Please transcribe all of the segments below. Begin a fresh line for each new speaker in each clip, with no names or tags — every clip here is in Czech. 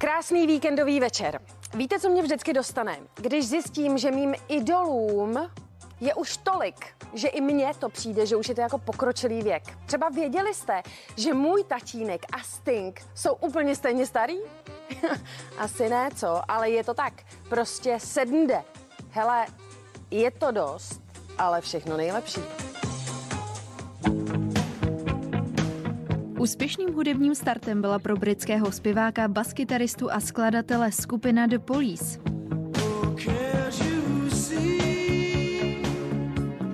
Krásný víkendový večer. Víte, co mě vždycky dostane? Když zjistím, že mým idolům je už tolik, že i mně to přijde, že už je to jako pokročilý věk. Třeba věděli jste, že můj tatínek a Sting jsou úplně stejně starý? Asi ne, co? Ale je to tak. Prostě sednde. Hele, je to dost, ale všechno nejlepší.
Úspěšným hudebním startem byla pro britského zpěváka, baskytaristu a skladatele skupina The Police.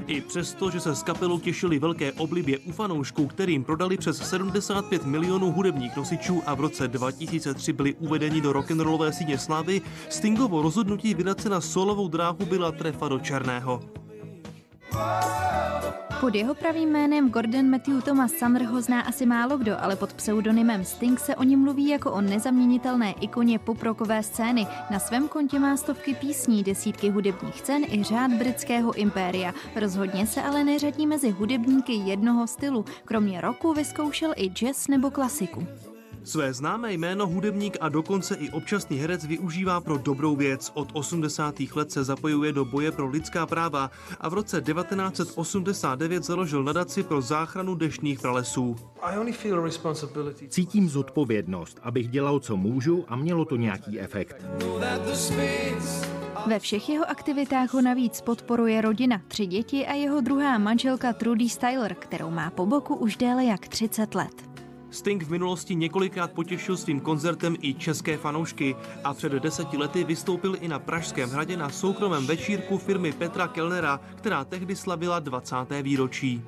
I přesto, že se z kapelou těšili velké oblibě u fanoušků, kterým prodali přes 75 milionů hudebních nosičů a v roce 2003 byli uvedeni do rock'n'rollové síně slávy, Stingovo rozhodnutí vydat se na solovou dráhu byla trefa do černého.
Pod jeho pravým jménem Gordon Matthew Thomas Sumner ho zná asi málo kdo, ale pod pseudonymem Sting se o něm mluví jako o nezaměnitelné ikoně poprokové scény. Na svém kontě má stovky písní, desítky hudebních cen i řád britského impéria. Rozhodně se ale neřadí mezi hudebníky jednoho stylu. Kromě roku vyzkoušel i jazz nebo klasiku.
Své známé jméno hudebník a dokonce i občasný herec využívá pro dobrou věc. Od 80. let se zapojuje do boje pro lidská práva a v roce 1989 založil nadaci pro záchranu deštných pralesů.
Cítím zodpovědnost, abych dělal, co můžu a mělo to nějaký efekt.
Ve všech jeho aktivitách ho navíc podporuje rodina, tři děti a jeho druhá manželka Trudy Styler, kterou má po boku už déle jak 30 let.
Sting v minulosti několikrát potěšil svým koncertem i české fanoušky a před deseti lety vystoupil i na Pražském hradě na soukromém večírku firmy Petra Kellnera, která tehdy slavila 20. výročí.